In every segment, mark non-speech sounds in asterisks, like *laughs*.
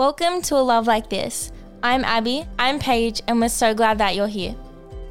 Welcome to A Love Like This. I'm Abby, I'm Paige, and we're so glad that you're here.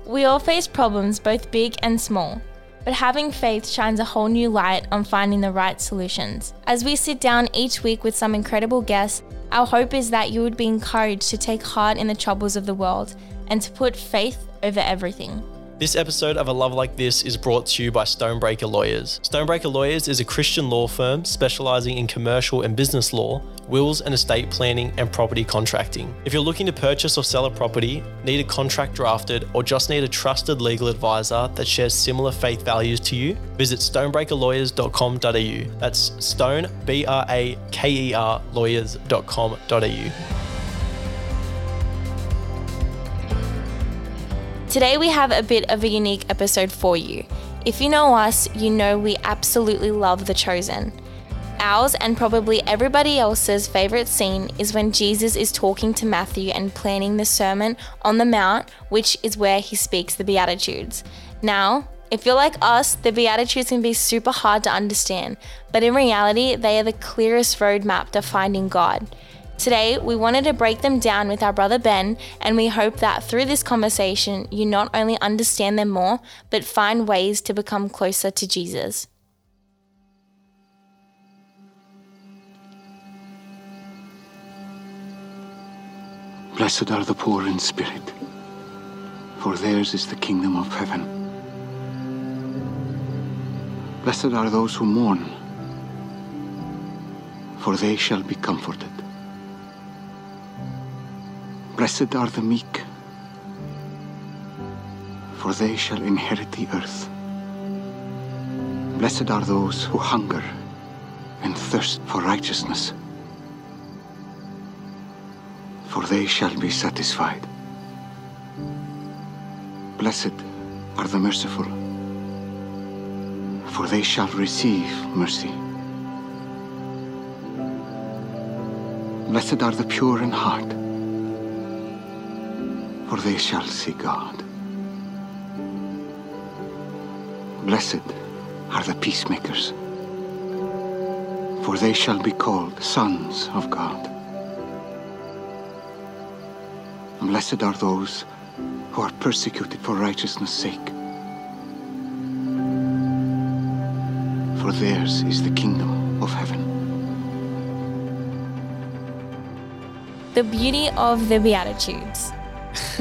We all face problems, both big and small, but having faith shines a whole new light on finding the right solutions. As we sit down each week with some incredible guests, our hope is that you would be encouraged to take heart in the troubles of the world and to put faith over everything. This episode of A Love Like This is brought to you by Stonebraker Lawyers. Stonebraker Lawyers is a Christian law firm specializing in commercial and business law, wills and estate planning, and property contracting. If you're looking to purchase or sell a property, need a contract drafted, or just need a trusted legal advisor that shares similar faith values to you, visit stonebrakerlawyers.com.au. That's stone, B R A K E R, lawyers.com.au. Today, we have a bit of a unique episode for you. If you know us, you know we absolutely love The Chosen. Ours and probably everybody else's favorite scene is when Jesus is talking to Matthew and planning the Sermon on the Mount, which is where he speaks the Beatitudes. Now, if you're like us, the Beatitudes can be super hard to understand, but in reality, they are the clearest roadmap to finding God. Today, we wanted to break them down with our brother Ben, and we hope that through this conversation, you not only understand them more, but find ways to become closer to Jesus. Blessed are the poor in spirit, for theirs is the kingdom of heaven. Blessed are those who mourn, for they shall be comforted. Blessed are the meek, for they shall inherit the earth. Blessed are those who hunger and thirst for righteousness, for they shall be satisfied. Blessed are the merciful, for they shall receive mercy. Blessed are the pure in heart for they shall see God. Blessed are the peacemakers, for they shall be called sons of God. Blessed are those who are persecuted for righteousness' sake, for theirs is the kingdom of heaven. The beauty of the Beatitudes. *laughs*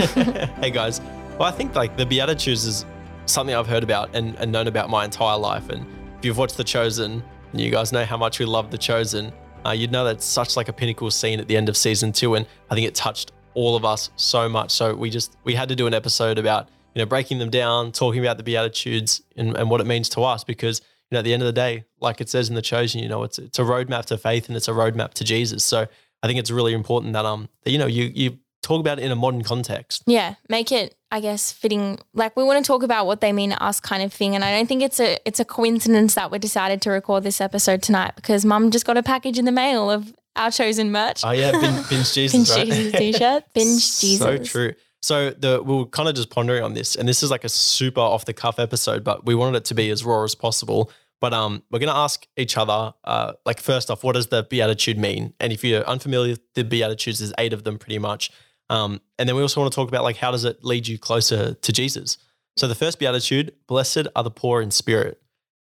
hey guys, well, I think like the Beatitudes is something I've heard about and, and known about my entire life. And if you've watched The Chosen, and you guys know how much we love The Chosen, uh, you'd know that's such like a pinnacle scene at the end of season two, and I think it touched all of us so much. So we just we had to do an episode about you know breaking them down, talking about the Beatitudes and, and what it means to us, because you know at the end of the day, like it says in The Chosen, you know it's it's a roadmap to faith and it's a roadmap to Jesus. So I think it's really important that um that you know you you talk about it in a modern context. Yeah, make it I guess fitting like we want to talk about what they mean to us kind of thing and I don't think it's a it's a coincidence that we decided to record this episode tonight because mum just got a package in the mail of our chosen merch. Oh yeah, binge, *laughs* binge Jesus, binge right? Jesus *laughs* t-shirt, binge Jesus. So true. So the we were kind of just pondering on this, and this is like a super off the cuff episode, but we wanted it to be as raw as possible. But um, we're gonna ask each other, uh, like first off, what does the beatitude mean? And if you're unfamiliar, the beatitudes there's eight of them pretty much. Um, and then we also want to talk about like how does it lead you closer to Jesus? So the first beatitude, blessed are the poor in spirit.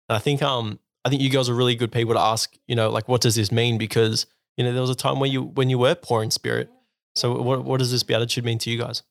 And I think um I think you guys are really good people to ask, you know, like what does this mean? Because, you know, there was a time when you when you were poor in spirit. So what what does this beatitude mean to you guys?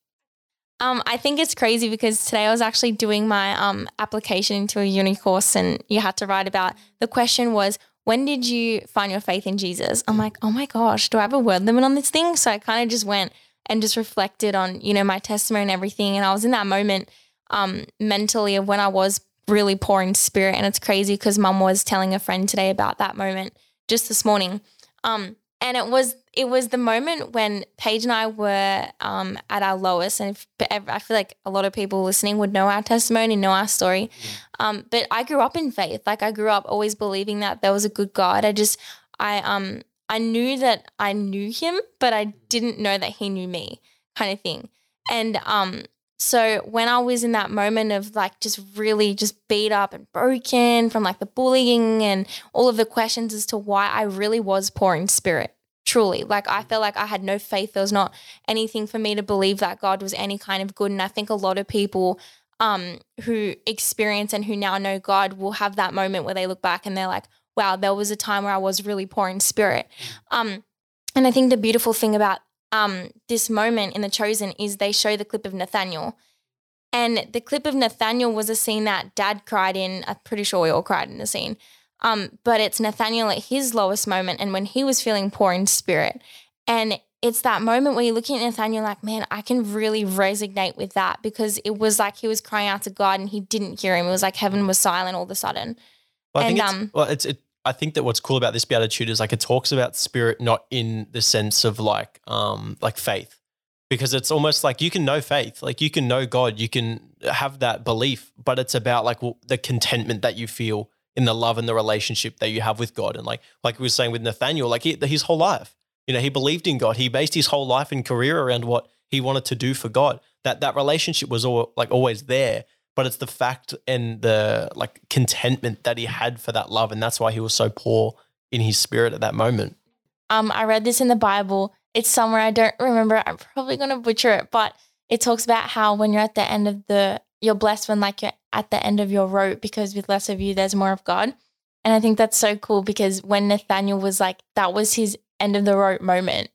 Um, I think it's crazy because today I was actually doing my um application into a uni course and you had to write about the question was when did you find your faith in Jesus? I'm like, oh my gosh, do I have a word limit on this thing? So I kind of just went and just reflected on, you know, my testimony and everything. And I was in that moment um, mentally of when I was really poor in spirit. And it's crazy because mum was telling a friend today about that moment just this morning. Um, and it was it was the moment when Paige and I were um, at our lowest, and if, I feel like a lot of people listening would know our testimony, know our story. Um, but I grew up in faith. Like I grew up always believing that there was a good God. I just I um I knew that I knew him, but I didn't know that he knew me, kind of thing. And um, so when I was in that moment of like just really just beat up and broken from like the bullying and all of the questions as to why I really was poor in spirit, truly. Like I felt like I had no faith. There was not anything for me to believe that God was any kind of good. And I think a lot of people um, who experience and who now know God will have that moment where they look back and they're like, wow, there was a time where I was really poor in spirit. Um, and I think the beautiful thing about um, this moment in The Chosen is they show the clip of Nathaniel. And the clip of Nathaniel was a scene that dad cried in. I'm pretty sure we all cried in the scene. Um, but it's Nathaniel at his lowest moment and when he was feeling poor in spirit. And it's that moment where you're looking at Nathaniel like, man, I can really resonate with that because it was like he was crying out to God and he didn't hear him. It was like heaven was silent all of a sudden. Well, I And, think it's, um, well, it's it, I think that what's cool about this beatitude is like it talks about spirit not in the sense of like um like faith. Because it's almost like you can know faith like you can know God you can have that belief but it's about like w- the contentment that you feel in the love and the relationship that you have with God. And like like we were saying with Nathaniel like he, his whole life you know he believed in God. He based his whole life and career around what he wanted to do for God. That that relationship was all like always there but it's the fact and the like contentment that he had for that love and that's why he was so poor in his spirit at that moment Um, I read this in the Bible. It's somewhere I don't remember. I'm probably gonna butcher it, but it talks about how when you're at the end of the, you're blessed when like you're at the end of your rope because with less of you, there's more of God. And I think that's so cool because when Nathaniel was like, that was his end of the rope moment.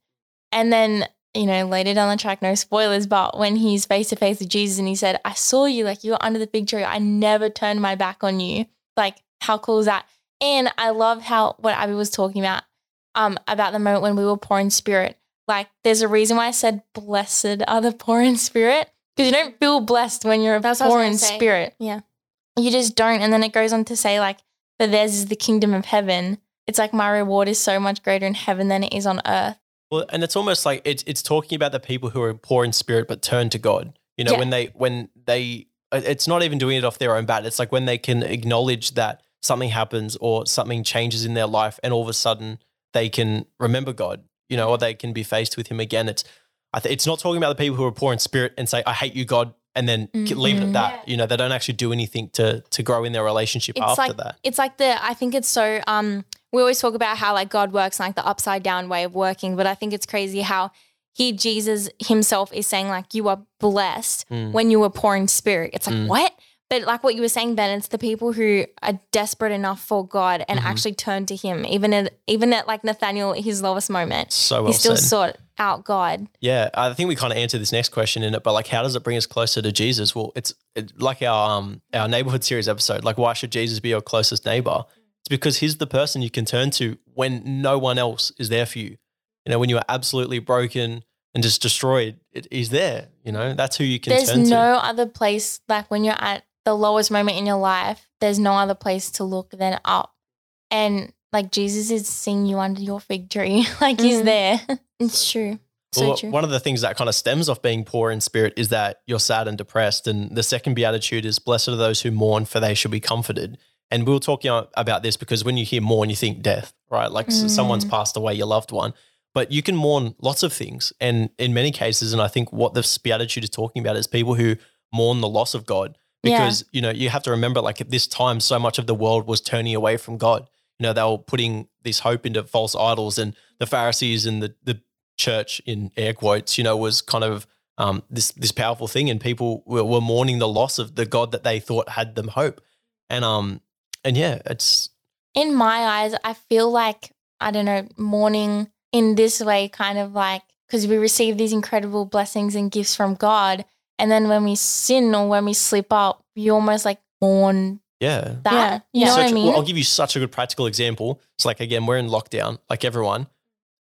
And then, you know, later down the track, no spoilers, but when he's face to face with Jesus and he said, I saw you, like you were under the big tree. I never turned my back on you. Like, how cool is that? And I love how what Abby was talking about um, about the moment when we were poor in spirit. Like, there's a reason why I said, "Blessed are the poor in spirit," because you don't feel blessed when you're That's what I was poor in say. spirit. Yeah. you just don't. And then it goes on to say, like, "For theirs is the kingdom of heaven." It's like my reward is so much greater in heaven than it is on earth. Well and it's almost like it's it's talking about the people who are poor in spirit but turn to God. You know Yeah. when they when they it's not even doing it off their own bat. It's like when they can acknowledge that something happens or something changes in their life and all of a sudden they can remember God you know or they can be faced with him again. It's I th- it's not talking about the people who are poor in spirit and say I hate you God and then k- leave it at Mhm. that you know they don't actually do anything to to grow in their relationship It's after like that it's like the I think it's so um we always talk about how like God works like the upside down way of working, but I think it's crazy how he Jesus himself is saying like you are blessed Mm. when you were poor in spirit. It's like Mm. what? But like what you were saying, Ben, it's the people who are desperate enough for God and Mhm. actually turn to Him, even at even at like Nathaniel, his lowest moment, so well he still said. sought out God. Yeah, I think we kind of answered this next question in it, but like, how does it bring us closer to Jesus? Well, it's it, like our um our neighborhood series episode. Like, why should Jesus be your closest neighbor? It's because he's the person you can turn to when no one else is there for you. You know, when you are absolutely broken and just destroyed, it, he's there. You know, that's who you can There's turn no to. other place like when you're at the lowest moment in your life. There's no other place to look than up, and like Jesus is seeing you under your fig tree, *laughs* like He's Mhm. there. *laughs* It's true. So Well, true. one of the things that kind of stems off being poor in spirit is that you're sad and depressed. And the second beatitude is blessed are those who mourn, for they shall be comforted. And we were talking about this because when you hear mourn, you think death, right? Like s- someone's Mm. passed away, your loved one. But you can mourn lots of things. And in many cases, and I think what this beatitude is talking about is people who mourn the loss of God. Yeah. Because, you know, you have to remember, like at this time, so much of the world was turning away from God. You know, they were putting this hope into false idols, and the Pharisees and the, the church, in air quotes, you know, was kind of um, this this powerful thing, and people were, were mourning the loss of the God that they thought had them hope. And um, and yeah, it's in my eyes, I feel like I don't know mourning in this way, kind of like because we receive these incredible blessings and gifts from God, and then when we sin or when we slip up, we almost like mourn yeah. that. Yeah. You know Such- what I mean? Well, I'll give you such a good practical example. It's like again, we're in lockdown, like everyone.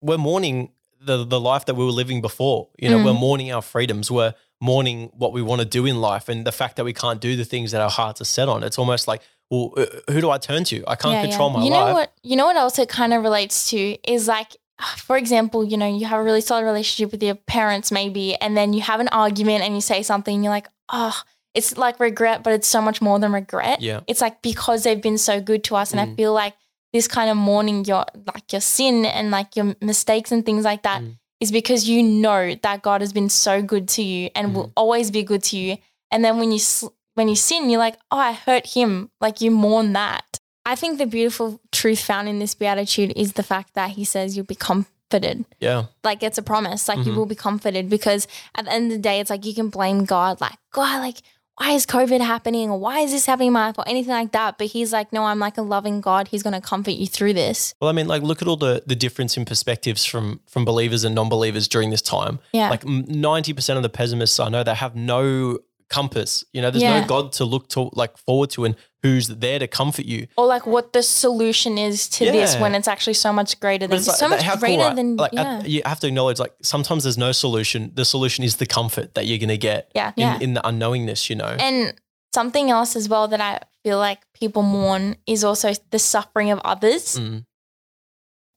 We're mourning the the life that we were living before. You know, Mm. we're mourning our freedoms. We're mourning what we want to do in life, and the fact that we can't do the things that our hearts are set on. It's almost like, well, uh, who do I turn to? I can't Yeah, control yeah. my you life. know what? You know what else it kind of relates to is like, for example, you know, you have a really solid relationship with your parents, maybe, and then you have an argument and you say something, and you're like, oh, it's like regret, but it's so much more than regret. Yeah. It's like because they've been so good to us, and I Mm. feel like this kind of mourning your like your sin and like your mistakes and things like that is Mm. because you know that God has been so good to you and will Mm. always be good to you. And then when you sl- when you sin, you're like, oh, I hurt him. Like you mourn that. I think the beautiful truth found in this beatitude is the fact that he says you'll be comforted. Yeah. Like it's a promise. Like you Mhm. will be comforted because at the end of the day, it's like you can blame God, like, God, like, why is COVID happening or why is this happening in my life or anything like that. But he's like, no, I'm like a loving God. He's going to comfort you through this. Well, I mean, like, look at all the the difference in perspectives from from believers and non-believers during this time. Yeah. Like ninety percent of the pessimists I know they have no compass. You know, there's Yeah. no God to look to like forward to and who's there to comfort you. or like what the solution is to this when it's actually so much greater than like, so much how cool, greater right? than like yeah. you have to acknowledge like sometimes there's no solution. The solution is the comfort that you're gonna get yeah, in, yeah. in the unknowingness. You know. And something else as well that I feel like people mourn is also the suffering of others. Mm.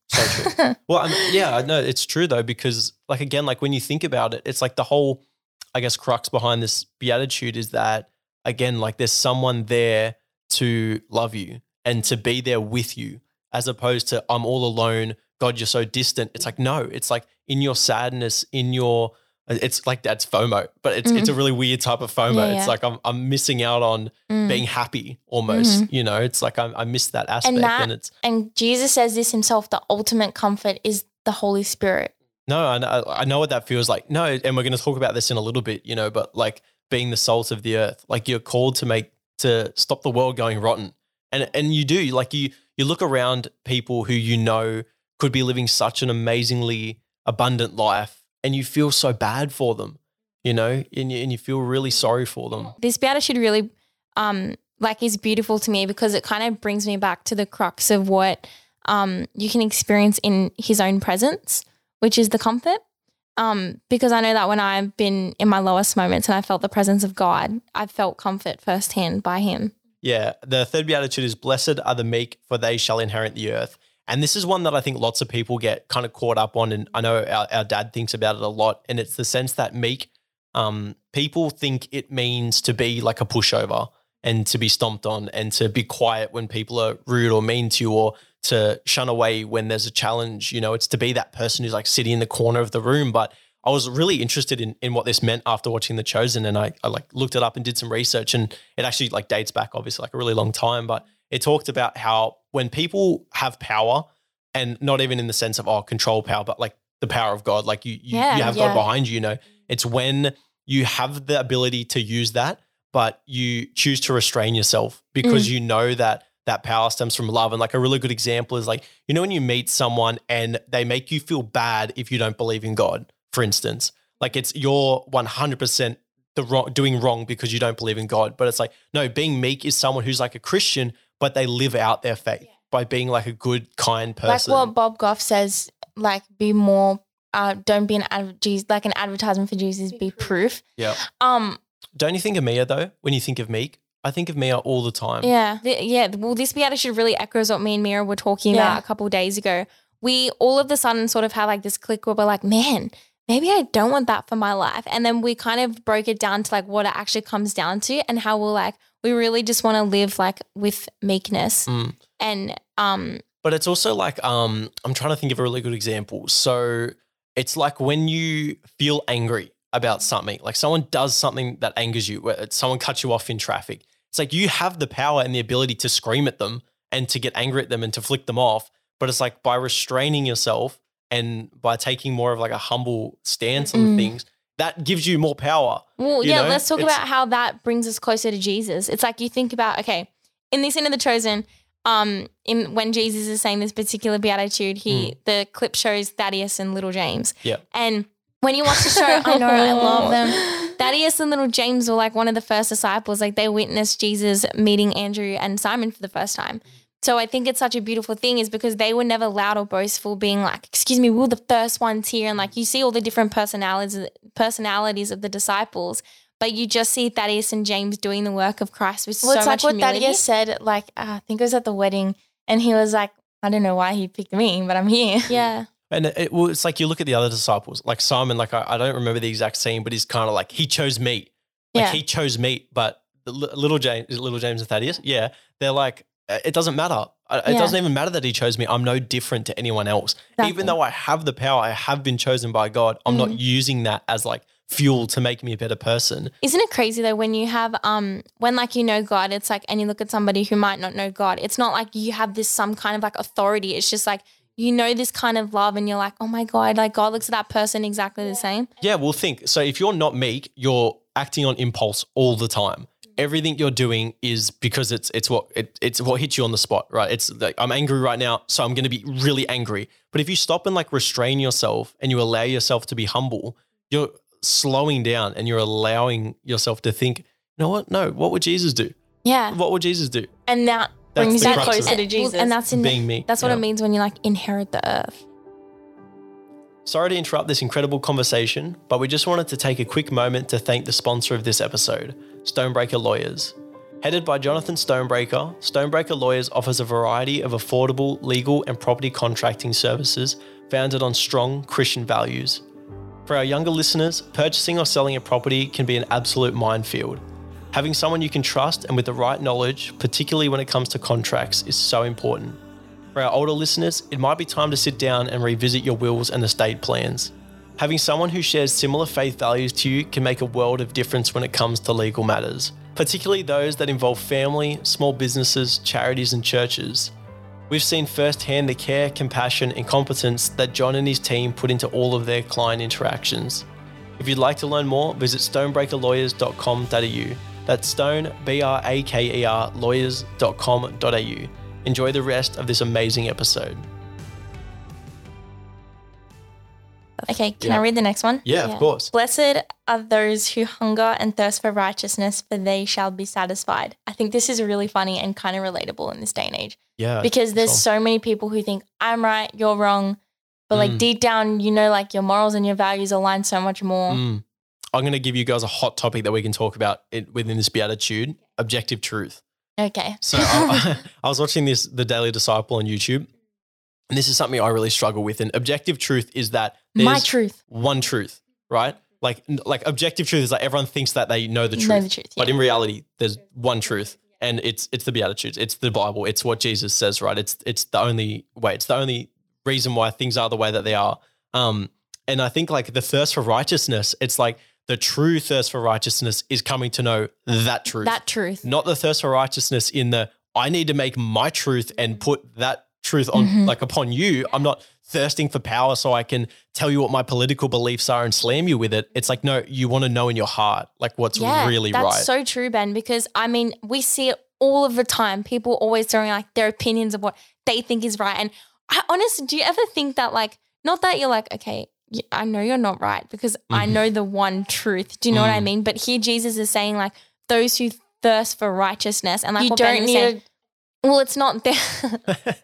So true. *laughs* well, I mean, yeah, I know it's true though because, like, again, like when you think about it, it's like the whole, I guess, crux behind this beatitude is that again, like there's someone there to love you and to be there with you, as opposed to I'm all alone. God, you're so distant. It's like no, it's like in your sadness, in your it's like that's FOMO, but it's it's a really weird type of FOMO. Mm-hmm. Yeah, it's yeah. like I'm I'm missing out on Mm. being happy almost. You know, it's like I, I miss that aspect, that- and it's And Jesus says this himself the ultimate comfort is the Holy Spirit. No, I know, I know what that feels like. No, and we're going to talk about this in a little bit, you know, but like being the salt of the earth, like you're called to make to stop the world going rotten. And and you do, like you you look around people who you know could be living such an amazingly abundant life and you feel so bad for them, you know, and you, and you feel really sorry for them. This beatitude really um like is beautiful to me because it kind of brings me back to the crux of what um you can experience in his own presence, which is the comfort. Um, because I know that when I've been in my lowest moments and I felt the presence of God, I've felt comfort firsthand by him. Yeah. The third beatitude is blessed are the meek, for they shall inherit the earth. And this is one that I think lots of people get kind of caught up on. And I know our, our dad thinks about it a lot. And it's the sense that meek, um, people think it means to be like a pushover and to be stomped on and to be quiet when people are rude or mean to you or to shun away when there's a challenge. You know, it's to be that person who's like sitting in the corner of the room. But I was really interested in, in what this meant after watching The Chosen, and I, I like looked it up and did some research, and it actually like dates back obviously like a really long time, but it talked about how when people have power, and not even in the sense of oh control power, but like the power of God, like you you, Yeah, you have yeah. God behind you, you know, it's when you have the ability to use that, but you choose to restrain yourself because mm. you know that that power stems from love. And like a really good example is like, you know, when you meet someone and they make you feel bad if you don't believe in God, for instance, like it's you're 100% the wrong, doing wrong because you don't believe in God. But it's like, no, being meek is someone who's like a Christian, but they live out their faith by being like a good, kind person. Like what Bob Goff says, like be more uh don't be an adver- Jesus, like an advertisement for Jesus, be proof. yeah. Um Don't you think of Mia though? When you think of meek, I think of Mia all the time. Yeah, Th- yeah. Well, this beatitude really echoes what me and Mira were talking Yeah. about a couple of days ago. We all of a sudden sort of had like this click where we're like, man, maybe I don't want that for my life. And then we kind of broke it down to like what it actually comes down to and how we're like, we really just want to live like with meekness. Mm. And um, But it's also like um, I'm trying to think of a really good example. So it's like when you feel angry about something, like someone does something that angers you, where someone cuts you off in traffic. It's like you have the power and the ability to scream at them and to get angry at them and to flick them off. But it's like by restraining yourself and by taking more of like a humble stance on Mm. things, that gives you more power. well, yeah, know, let's talk it's- about how that brings us closer to Jesus. It's like you think about, okay, in this end of the chosen, um, in when Jesus is saying this particular beatitude, he the clip shows Thaddeus and little James. Yeah. And when you watch the show, I know I love them. *laughs* Thaddeus and little James were like one of the first disciples. Like they witnessed Jesus meeting Andrew and Simon for the first time. So I think it's such a beautiful thing is because they were never loud or boastful, being like, "Excuse me, we are the first ones here," and like you see all the different personalities personalities of the disciples, but you just see Thaddeus and James doing the work of Christ with Well, so it's like what humility. Thaddeus said. Like uh, I think it was at the wedding, and he was like, "I don't know why he picked me, but I'm here." Yeah, And it, well, it's like you look at the other disciples, like Simon, like I, I don't remember the exact scene, but he's kind of like, he chose me. Like Yeah. he chose me, but little James, little James and Thaddeus, yeah, they're like, it doesn't matter. It Yeah. doesn't even matter that he chose me. I'm no different to anyone else. Exactly. Even though I have the power, I have been chosen by God. I'm not using that as like fuel to make me a better person. Isn't it crazy though when you have um when like you know God, it's like and you look at somebody who might not know God, it's not like you have this some kind of like authority. It's just like you know this kind of love and you're like, oh my God, like God looks at that person exactly the same. Yeah, well, think. So if you're not meek, you're acting on impulse all the time. Everything you're doing is because it's it's what it, it's what hits you on the spot, right? It's like I'm angry right now, so I'm going to be really angry. But if you stop and like restrain yourself and you allow yourself to be humble, you're slowing down and you're allowing yourself to think, you know what? No, what would Jesus do? Yeah. What would Jesus do? And that That's brings the you crux closer to Jesus. And that's in Being meek, That's what yeah. it means when you like inherit the earth. Sorry to interrupt this incredible conversation, but we just wanted to take a quick moment to thank the sponsor of this episode, Stonebraker Lawyers. Headed by Jonathan Stonebraker, Stonebraker Lawyers offers a variety of affordable legal and property contracting services founded on strong Christian values. For our younger listeners, purchasing or selling a property can be an absolute minefield. Having someone you can trust and with the right knowledge, particularly when it comes to contracts, is so important. For our older listeners, it might be time to sit down and revisit your wills and estate plans. Having someone who shares similar faith values to you can make a world of difference when it comes to legal matters, particularly those that involve family, small businesses, charities, and churches. We've seen firsthand the care, compassion, and competence that John and his team put into all of their client interactions. If you'd like to learn more, visit stonebrakerlawyers.com.au. That's stone, B R A K E R, lawyers.com.au. Enjoy the rest of this amazing episode. Okay, can Yeah. I read the next one? Yeah, of course. Blessed are those who hunger and thirst for righteousness, for they shall be satisfied. I think this is really funny and kind of relatable in this day and age Yeah. because there's sure. so many people who think I'm right, you're wrong. But like Mm. deep down, you know, like your morals and your values align so much more. Mm. I'm going to give you guys a hot topic that we can talk about it, within this beatitude objective truth. Okay. So I, *laughs* *laughs* I was watching this, The Daily Disciple on YouTube, and this is something I really struggle with. And objective truth is that My truth. one truth, right? Like, like objective truth is like everyone thinks that they know the truth, Know the truth, but in reality, there's one truth, and it's it's the Beatitudes, it's the Bible, it's what Jesus says, right? It's it's the only way, it's the only reason why things are the way that they are. Um, and I think like the thirst for righteousness, it's like the true thirst for righteousness is coming to know that truth That truth. not the thirst for righteousness in the I need to make my truth and put that truth on Mm-hmm. like upon you. I'm not thirsting for power so I can tell you what my political beliefs are and slam you with it. It's like no, you want to know in your heart like what's really that's right. That's so true, Ben. Because I mean, we see it all of the time. People always throwing like their opinions of what they think is right. And I honestly, do you ever think that like, not that you're like, okay, I know you're not right because I Mm-hmm. know the one truth. Do you know what I Mm. mean? But here Jesus is saying like those who thirst for righteousness and like You don't was need saying, well, it's not there. *laughs* *laughs*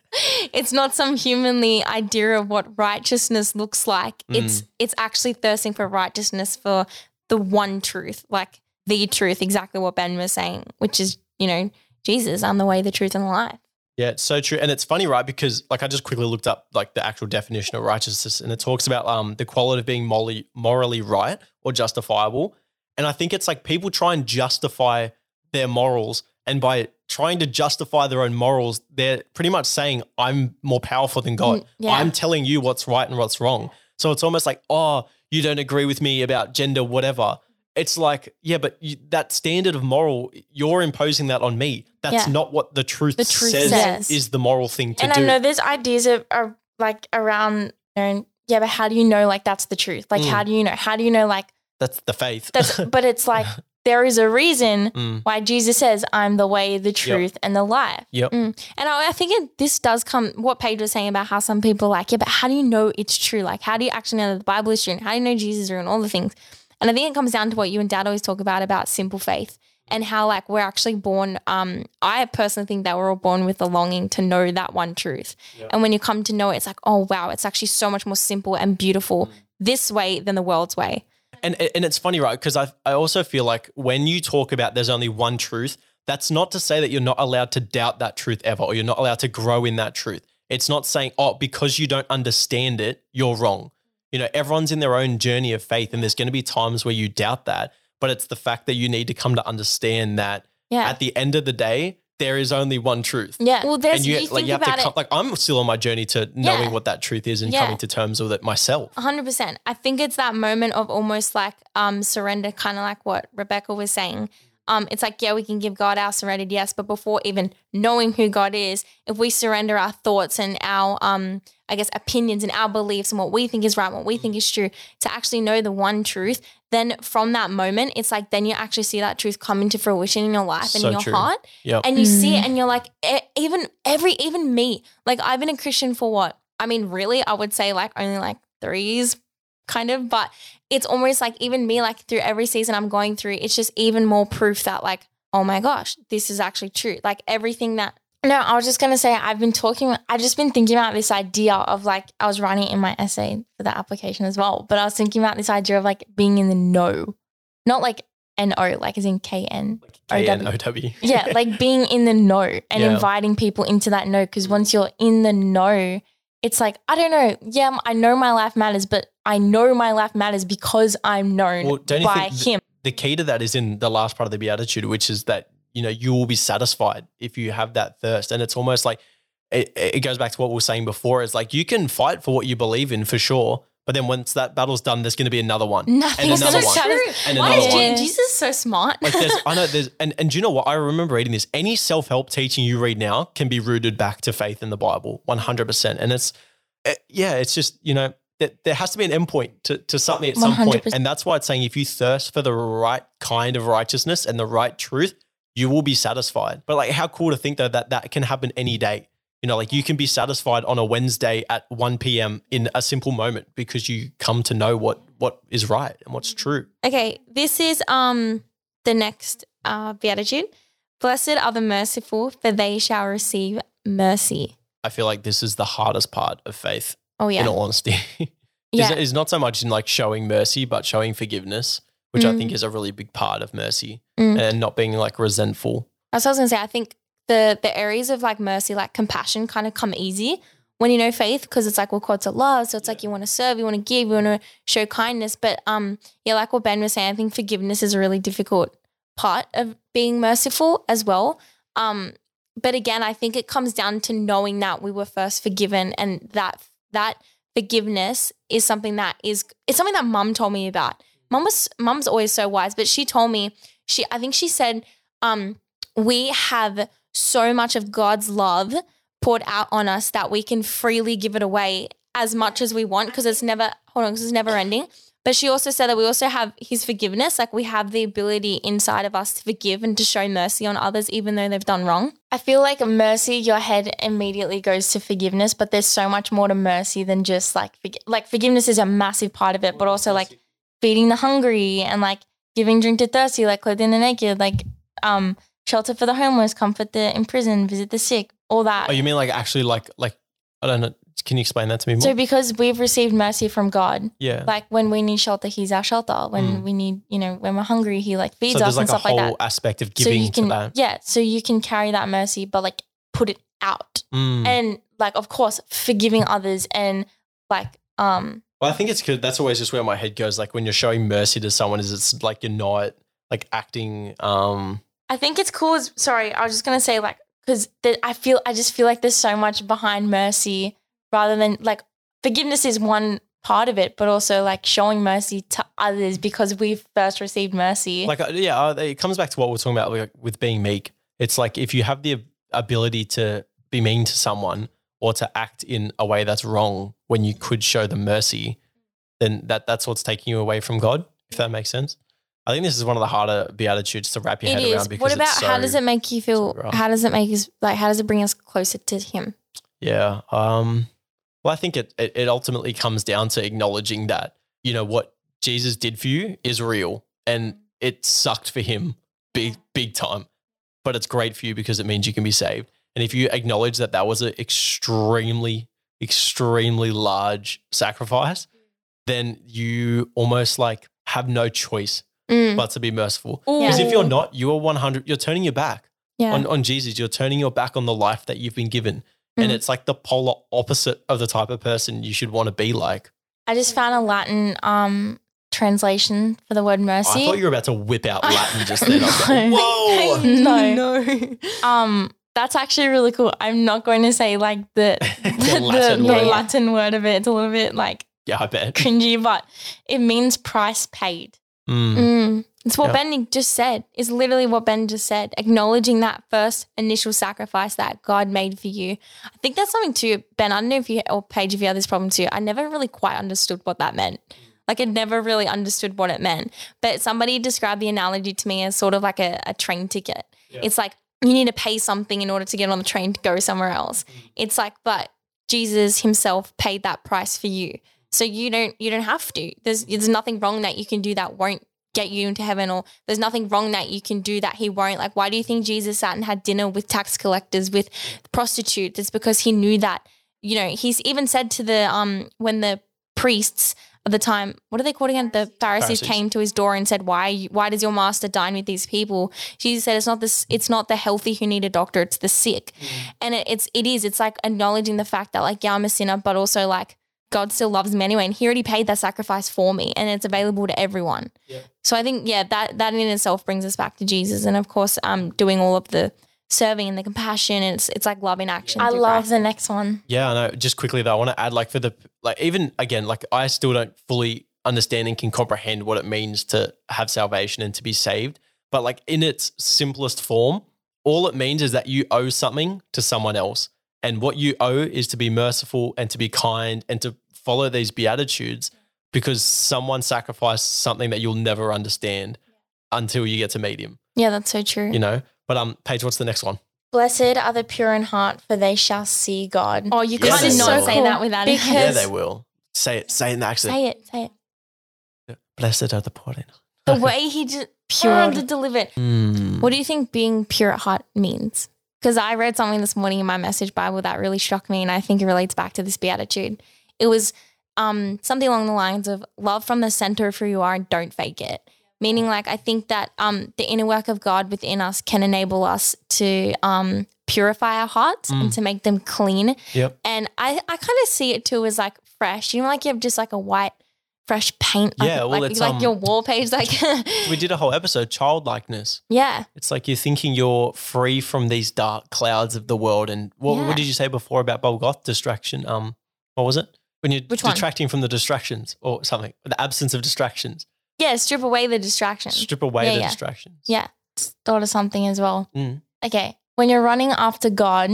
it's not some humanly idea of what righteousness looks like. Mm. It's it's actually thirsting for righteousness for the one truth, like the truth, exactly what Ben was saying, which is, you know, Jesus, I'm the way, the truth, and the life. Yeah, it's so true. And it's funny, right? Because like I just quickly looked up like the actual definition of righteousness and it talks about um the quality of being morally morally right or justifiable. And I think it's like people try and justify their morals and by trying to justify their own morals, they're pretty much saying I'm more powerful than God. Mm, yeah. I'm telling you what's right and what's wrong. So it's almost like, "Oh, you don't agree with me about gender whatever." It's like, yeah, but you, that standard of moral, you're imposing that on me. That's Yeah. not what the truth, The truth says, says. is the moral thing to and do. I know there's ideas of, of like around, you know, Yeah, but how do you know like that's the truth? Like, Mm. how do you know? How do you know like That's the faith. that's, *laughs* but it's like there is a reason Mm. why Jesus says, I'm the way, the truth, and the life. Yep. Mm. And I, I think it, this does come, what Paige was saying about how some people are like, yeah, but how do you know it's true? Like, how do you actually know that the Bible is true? And how do you know Jesus is true and all the things? And I think it comes down to what you and dad always talk about, about simple faith and how like we're actually born. Um, I personally think that we're all born with the longing to know that one truth. And when you come to know it, it's like, oh, wow, it's actually so much more simple and beautiful this way than the world's way. And and it's funny, right? Because I I also feel like when you talk about there's only one truth, that's not to say that you're not allowed to doubt that truth ever, or you're not allowed to grow in that truth. It's not saying, oh, because you don't understand it, you're wrong. You know, everyone's in their own journey of faith, and there's going to be times where you doubt that. But it's the fact that you need to come to understand that Yeah. at the end of the day, there is only one truth. Yeah. Well, there's, and you, you, like think you have to about come, it. like I'm still on my journey to knowing Yeah. what that truth is and Yeah. coming to terms with it myself. 100%. I think it's that moment of almost like um surrender, kind of like what Rebecca was saying. Um, it's like, yeah, we can give God our surrendered yes, but before even knowing who God is, if we surrender our thoughts and our um I guess, opinions and our beliefs and what we think is right, what we think is true, to actually know the one truth, then from that moment, it's like then you actually see that truth come into fruition in your life and So in your true. heart. Yep. And you see Mm. it and you're like, e- even every, even me, like I've been a Christian for what? I mean, really, I would say like only like threes kind of, but it's almost like even me, like through every season I'm going through, it's just even more proof that like, oh my gosh, this is actually true. Like everything that no, I was just gonna say I've been talking. I've just been thinking about this idea of like I was writing in my essay for the application as well. But I was thinking about this idea of like being in the know, not like N O, like as in K N. K N O W. *laughs* Yeah, like being in the know and Yeah. inviting people into that know. Because once you're in the know, it's like I don't know. Yeah, I know my life matters, but I know my life matters because I'm known Well, by th- Him. the key to that is in the last part of the beatitude, which is that you know you will be satisfied if you have that thirst, and it's almost like it, it goes back to what we were saying before. Is like you can fight for what you believe in for sure, but then once that battle's done, there's going to be another one, Nothing's another gonna one. And Why another is one. Jesus so smart? Like there's, I know *laughs* there's, and, and do you know what? I remember reading this. Any self help teaching you read now can be rooted back to faith in the Bible, 100%. And it's, it, yeah, it's just, you know, that there has to be an endpoint to, to something at some point. 100%. And that's why it's saying if you thirst for the right kind of righteousness and the right truth, you will be satisfied. But like, how cool to think though that that can happen any day. You know, like you can be satisfied on a Wednesday at 1 p.m. in a simple moment because you come to know what what is right and what's true. Okay, this is um the next uh beatitude. Blessed are the merciful, for they shall receive mercy. I feel like this is the hardest part of faith, Oh yeah. in all honesty. *laughs* yeah. is not so much in like showing mercy, but showing forgiveness, which I Mm. think is a really big part of mercy Mm. and not being like resentful. That's what I was gonna say. I think the the areas of like mercy, like compassion, kind of come easy when you know faith because it's like we're called to love. So it's like you want to serve, you want to give, you want to show kindness. But um, yeah, like what Ben was saying, I think forgiveness is a really difficult part of being merciful as well. Um, but again, I think it comes down to knowing that we were first forgiven and that that forgiveness is something that is it's something that mum told me about. Mum was mum's always so wise, but she told me she I think she said um we have so much of God's love poured out on us that we can freely give it away as much as we want because it's never hold on because it's never ending. But she also said that we also have his forgiveness, like we have the ability inside of us to forgive and to show mercy on others even though they've done wrong. I feel like mercy, your head immediately goes to forgiveness, but there's so much more to mercy than just like like forgiveness is a massive part of it, but also like feeding the hungry and like giving drink to thirsty, like clothing the naked, like um shelter for the homeless, comfort the imprisoned, visit the sick, all that. Oh, you mean like actually like like I don't know. Can you explain that to me more? so because we've received mercy from God, yeah. like when we need shelter, He's our shelter. When Mm. we need, you know, when we're hungry, He like feeds so us like and stuff like whole that. aspect of So giving you can, to that. yeah, so you can carry that mercy, but like put it out, Mm. and like of course forgiving others and like um Well, I think it's good. That's always just where my head goes. Like when you're showing mercy to someone, is it's like you're not like acting. Um, I think it's cool. As, sorry, I was just gonna say like because I feel I just feel like there's so much behind mercy rather than like forgiveness is one part of it, but also like showing mercy to others because we've first received mercy. like uh, yeah, uh, it comes back to what we're talking about like, with being meek. It's like if you have the ability to be mean to someone or to act in a way that's wrong when you could show them mercy, then that that's what's taking you away from God. If that makes sense. I think this is one of the harder beatitudes to wrap your it head is. around because What about how does it make you feel? so how does it make us like? How does it bring us closer to Him? Yeah. Um, well, I think it, it it ultimately comes down to acknowledging that you know what Jesus did for you is real, and it sucked for him big big time, but it's great for you because it means you can be saved. And if you acknowledge that that was an extremely extremely large sacrifice, then you almost like have no choice Mm. but to be merciful. Because if you're not, you are 100. You're turning your back Yeah. on, on Jesus. You're turning your back on the life that you've been given. And Mm. it's like the polar opposite of the type of person you should want to be like. I just found a Latin um translation for the word mercy. I thought you were about to whip out *laughs* Latin just then. I was like, No. whoa. *laughs* No. no. Um, that's actually really cool. I'm not going to say like the *laughs* the, Latin the word. Latin word of it. It's a little bit like Yeah, I bet. cringy, but it means price paid. Mm. Mm. It's what Yeah. Ben just said. It's literally what Ben just said. Acknowledging that first initial sacrifice that God made for you. I think that's something too, Ben. I don't know if you or Paige, if you had this problem too. I never really quite understood what that meant. Like I never really understood what it meant. But somebody described the analogy to me as sort of like a, a train ticket. It's like you need to pay something in order to get on the train to go somewhere else. It's like, but Jesus himself paid that price for you. So you don't you don't have to. There's there's nothing wrong that you can do that won't get you into heaven or there's nothing wrong that you can do that he won't. Like why do you think Jesus sat and had dinner with tax collectors, with prostitutes? It's because he knew that, you know, he's even said to the um when the priests of the time, what are they called again? The Pharisees, Pharisees. came to his door and said, "Why? Why does your master dine with these people?" Jesus said, "It's not this. It's not the healthy who need a doctor. It's the sick." And it, it's it is. It's like acknowledging the fact that like yeah, I'm a sinner, but also like God still loves me anyway, and He already paid that sacrifice for me, and it's available to everyone. So I think yeah, that that in itself brings us back to Jesus, and of course, um, doing all of the serving and the compassion, and it's it's like love in action. I love Christ. the next one. Yeah, I know. Just quickly though, I want to add like for the like even again, like I still don't fully understand and can comprehend what it means to have salvation and to be saved. But like in its simplest form, all it means is that you owe something to someone else. And what you owe is to be merciful and to be kind and to follow these beatitudes because someone sacrificed something that you'll never understand until you get to meet him, Yeah, that's so true. you know? But um Paige, what's the next one? Blessed are the pure in heart, for they shall see God. Oh, you Yeah, can't they not will. say that without it. Because- yeah, they will. Say it, say it in the accent. Say it, say it. Blessed are the poor in heart. the way he just Pure. pure to deliver it. Mm. What do you think being pure at heart means? Because I read something this morning in my message Bible that really struck me, and I think it relates back to this beatitude. It was um, something along the lines of love from the center of who you are and don't fake it. Meaning, like, I think that um, the inner work of God within us can enable us to um, purify our hearts and to make them clean. Yep. And I, I kind of see it too as like fresh. You know, like you have just like a white, fresh paint. Like, Yeah, well, like, it's, like um, your wall page. Like, *laughs* We did a whole episode, childlikeness. yeah. It's like you're thinking you're free from these dark clouds of the world. And what, Yeah. what did you say before about Golgoth? Distraction. Um, what was it? When you're Which one? detracting from the distractions or something, the absence of distractions. Yeah, strip away the distractions. Strip away Yeah, the yeah. distractions. Yeah. Thought of something as well. Mm. Okay. When you're running after God,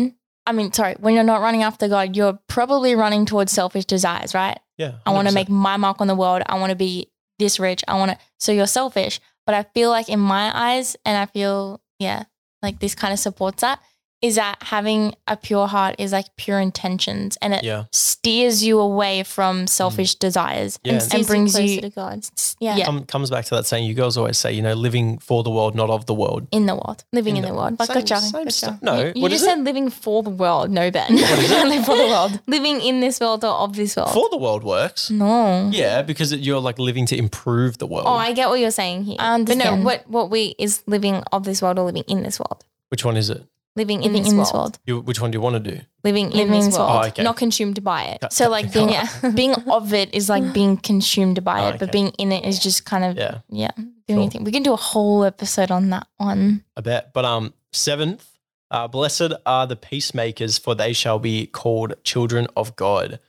I mean, sorry, when you're not running after God, you're probably running towards selfish desires, right? Yeah. I want to make my mark on the world. I want to be this rich. I want to. So you're selfish. But I feel like in my eyes, and I feel, yeah, like this kind of supports that, is that having a pure heart is like pure intentions and it Yeah. steers you away from selfish mm. desires Yeah. and, And and brings closer you to God. yeah, Yeah. Come, comes back to that saying you girls always say, you know, living for the world, not of the world. in the world, living in, In the, the- world. Same- gotcha, same gotcha. stuff. No, you, you what just is it? said living for the world. No, Ben. *laughs* live for the world. Living in this world or of this world. For the world works. no. Yeah, because it- you're like living to improve the world. Oh, I get what you're saying here. I But no, what what we is living of this world or living in this world. Which one is it? Living in, Living this, in world. this world. You, which one do you want to do? Living, in Living this in this world. world. Oh, okay. Not consumed by it. Cut- So cut like being *laughs* yeah, being of it is like being consumed by Oh, it, but being in it is just kind of Yeah. yeah, doing Sure. anything. We can do a whole episode on that one. I bet. But um, seventh, uh, blessed are the peacemakers, for they shall be called children of God.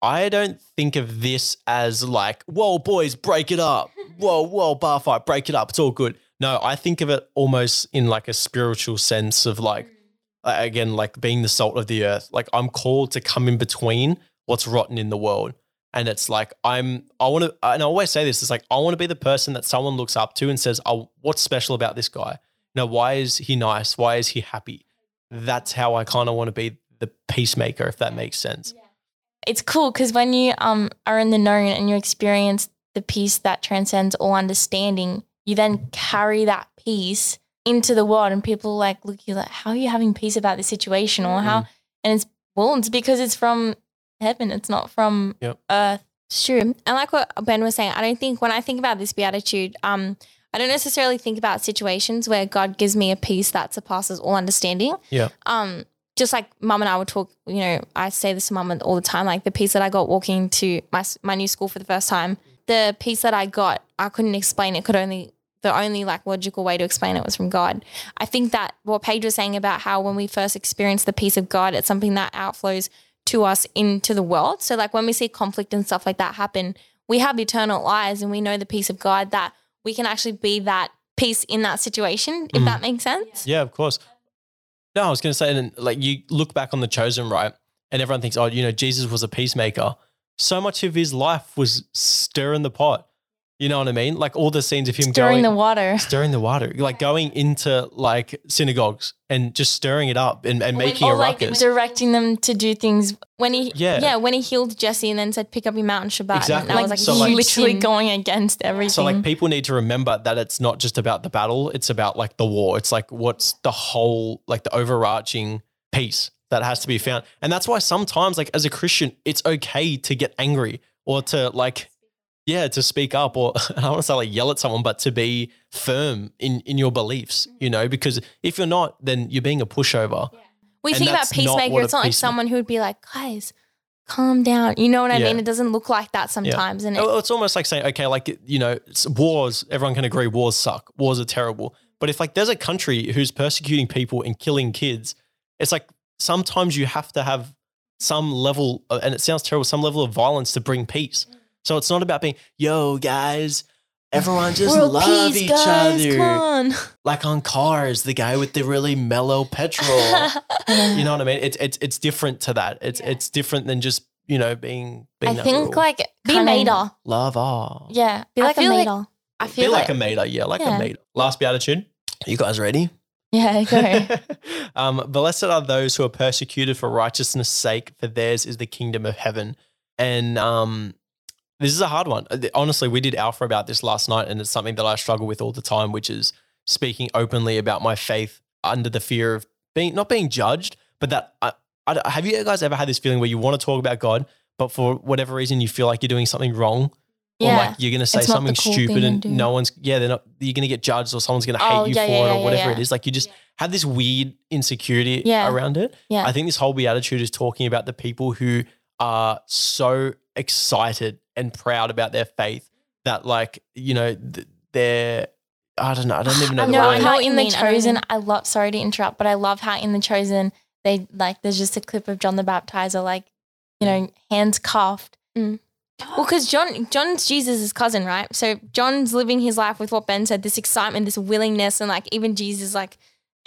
I don't think of this as like, whoa, boys, break it up. Whoa, whoa, bar fight, break it up. It's all good. No, I think of it almost in like a spiritual sense of like, uh, again, like being the salt of the earth. Like I'm called to come in between what's rotten in the world. And it's like, I'm, I want to, and I always say this, it's like, I want to be the person that someone looks up to and says, oh, what's special about this guy? You know, why is he nice? Why is he happy? That's how I kind of want to be the peacemaker, if that makes sense. it's cool because when you um are in the known and you experience the peace that transcends all understanding, you then carry that peace into the world, and people like look you're like, how are you having peace about this situation, or how? And it's well, it's because it's from heaven. It's not from Yep. earth. It's true. And like what Ben was saying, I don't think when I think about this beatitude, um, I don't necessarily think about situations where God gives me a peace that surpasses all understanding Yeah. um just like mum and I would talk, you know, I say this to mum all the time, like the peace that I got walking to my my new school for the first time, the peace that I got, I couldn't explain it. Could only the only like logical way to explain it was from God. I think that what Paige was saying about how when we first experience the peace of God, it's something that outflows to us into the world. So like when we see conflict and stuff like that happen, we have eternal eyes and we know the peace of God that we can actually be that peace in that situation, if Mm. that makes sense. Yeah, of course. No, I was going to say, and like you look back on the chosen, right? And everyone thinks, oh, you know, Jesus was a peacemaker. So much of his life was stirring the pot. You know what I mean? Like all the scenes of him Stirring going, the water. *laughs* stirring the water, like going into like synagogues and just stirring it up and, and making or a like ruckus. directing them to do things when he Yeah. yeah when he healed Jesse and then said pick up your mountain on Shabbat. Exactly. And that was like, So, a like- literally sin. *laughs* going against everything. So like people need to remember that it's not just about the battle, it's about like the war. It's like what's the whole like the overarching piece that has to be found. And that's why sometimes like as a Christian, it's okay to get angry or to like yeah, to speak up or *laughs* I don't want to say like yell at someone, but to be firm in in your beliefs, you know, because if you're not, then you're being a pushover. we and think about peacemaker. It's not like someone who would be like, guys, calm down. You know what I Yeah. mean? It doesn't look like that sometimes. And it, Oh, It's almost like saying, okay, like, you know, wars, everyone can agree wars suck. Wars are terrible. But if like there's a country who's persecuting people and killing kids, it's like sometimes you have to have some level, of, and it sounds terrible, some level of violence to bring peace. So it's not about being, yo, guys, everyone just World love peace, each guys, other. Come on. Like on cars, the guy with the really mellow petrol. you know what I mean? It's it's it's different to that. It's it's different than just, you know, being being I that think real like Be kinda- Mater. love all. Yeah, be I like a feel like- mater. I Be feel like, like, a meter, yeah, like Yeah. a meter. Last beatitude. Are You guys ready? yeah, go. *laughs* um, Blessed are those who are persecuted for righteousness' sake, for theirs is the kingdom of heaven. And um, this is a hard one. Uh, Honestly, we did Alpha about this last night, and it's something that I struggle with all the time, which is speaking openly about my faith under the fear of being not being judged, but that I, I, have you guys ever had this feeling where you want to talk about God, but for whatever reason you feel like you're doing something wrong? Or like you're gonna say something cool stupid and no one's yeah, they're not you're gonna get judged or someone's gonna hate Oh, you yeah, for yeah, it yeah, or whatever yeah. it is. Like you just have this weird insecurity Yeah. around it. Yeah. I think this whole beatitude is talking about the people who are so excited and proud about their faith that like, you know, th- they're I don't know, I don't even know I the know. I know How in in the The Chosen, chosen, I love. Sorry to interrupt, but I love how in the chosen they like. There's just a clip of John the Baptizer, like you know, hands cuffed. Mm. Well, because John, John's Jesus' cousin, right? So John's living his life with what Ben said, this excitement, this willingness, and like even Jesus, like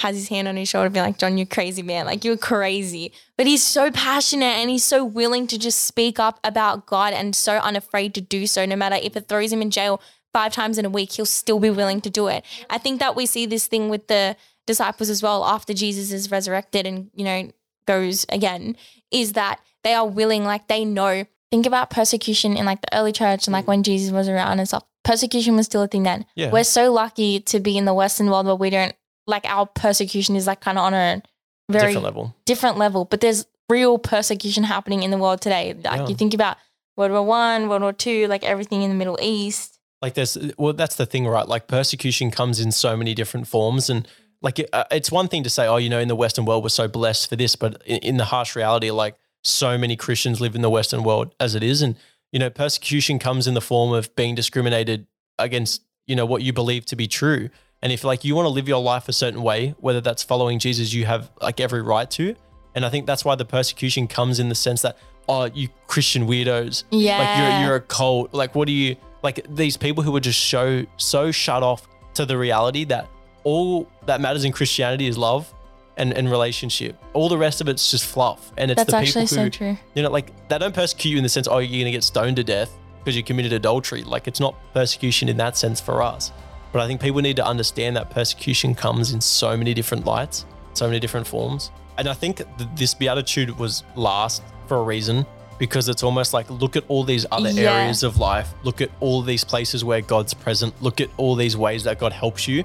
has his hand on his shoulder, being like, "John, you're crazy man, like you're crazy." But he's so passionate and he's so willing to just speak up about God and so unafraid to do so, no matter if it throws him in jail five times in a week, he'll still be willing to do it. I think that we see this thing with the disciples as well after Jesus is resurrected and, you know, goes again, is that they are willing, like they know. Think about persecution in like the early church and like when Jesus was around and stuff. Persecution was still a thing then. Yeah. We're so lucky to be in the Western world where we don't like our persecution is like kind of on a very different level. different level, but there's real persecution happening in the world today. Like Yeah. you think about World War One, World War Two, like everything in the Middle East. like there's well that's the thing right like persecution comes in so many different forms and like it, uh, it's one thing to say oh you know in the western world we're so blessed for this but in, in the harsh reality like so many christians live in the western world as it is and you know persecution comes in the form of being discriminated against you know what you believe to be true and if like you want to live your life a certain way whether that's following jesus you have like every right to and i think that's why the persecution comes in the sense that oh you christian weirdos Yeah. like you're you're a cult. Like what do you like these people who are just so so shut off to the reality that all that matters in Christianity is love and, and relationship. All the rest of it's just fluff. And it's That's the people actually who so true. you know, like they don't persecute you in the sense, oh, you're gonna get stoned to death because you committed adultery. Like it's not persecution in that sense for us. But I think people need to understand that persecution comes in so many different lights, so many different forms. And I think th- this beatitude was last for a reason because it's almost like look at all these other Yeah. areas of life, look at all these places where God's present, look at all these ways that God helps you.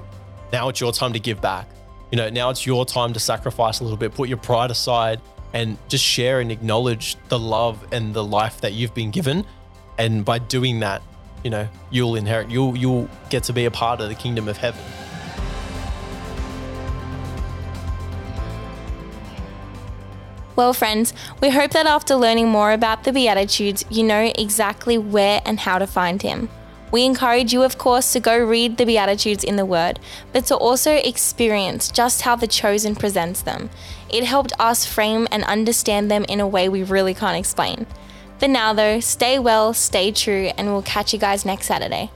Now it's your time to give back. You know, now it's your time to sacrifice a little bit, put your pride aside and just share and acknowledge the love and the life that you've been given. And by doing that, you know, you'll inherit, you'll you'll get to be a part of the kingdom of heaven. Well, friends, we hope that after learning more about the Beatitudes, you know exactly where and how to find Him. We encourage you, of course, to go read the Beatitudes in the Word, but to also experience just how the Chosen presents them. It helped us frame and understand them in a way we really can't explain. For now, though, stay well, stay true, and we'll catch you guys next Saturday.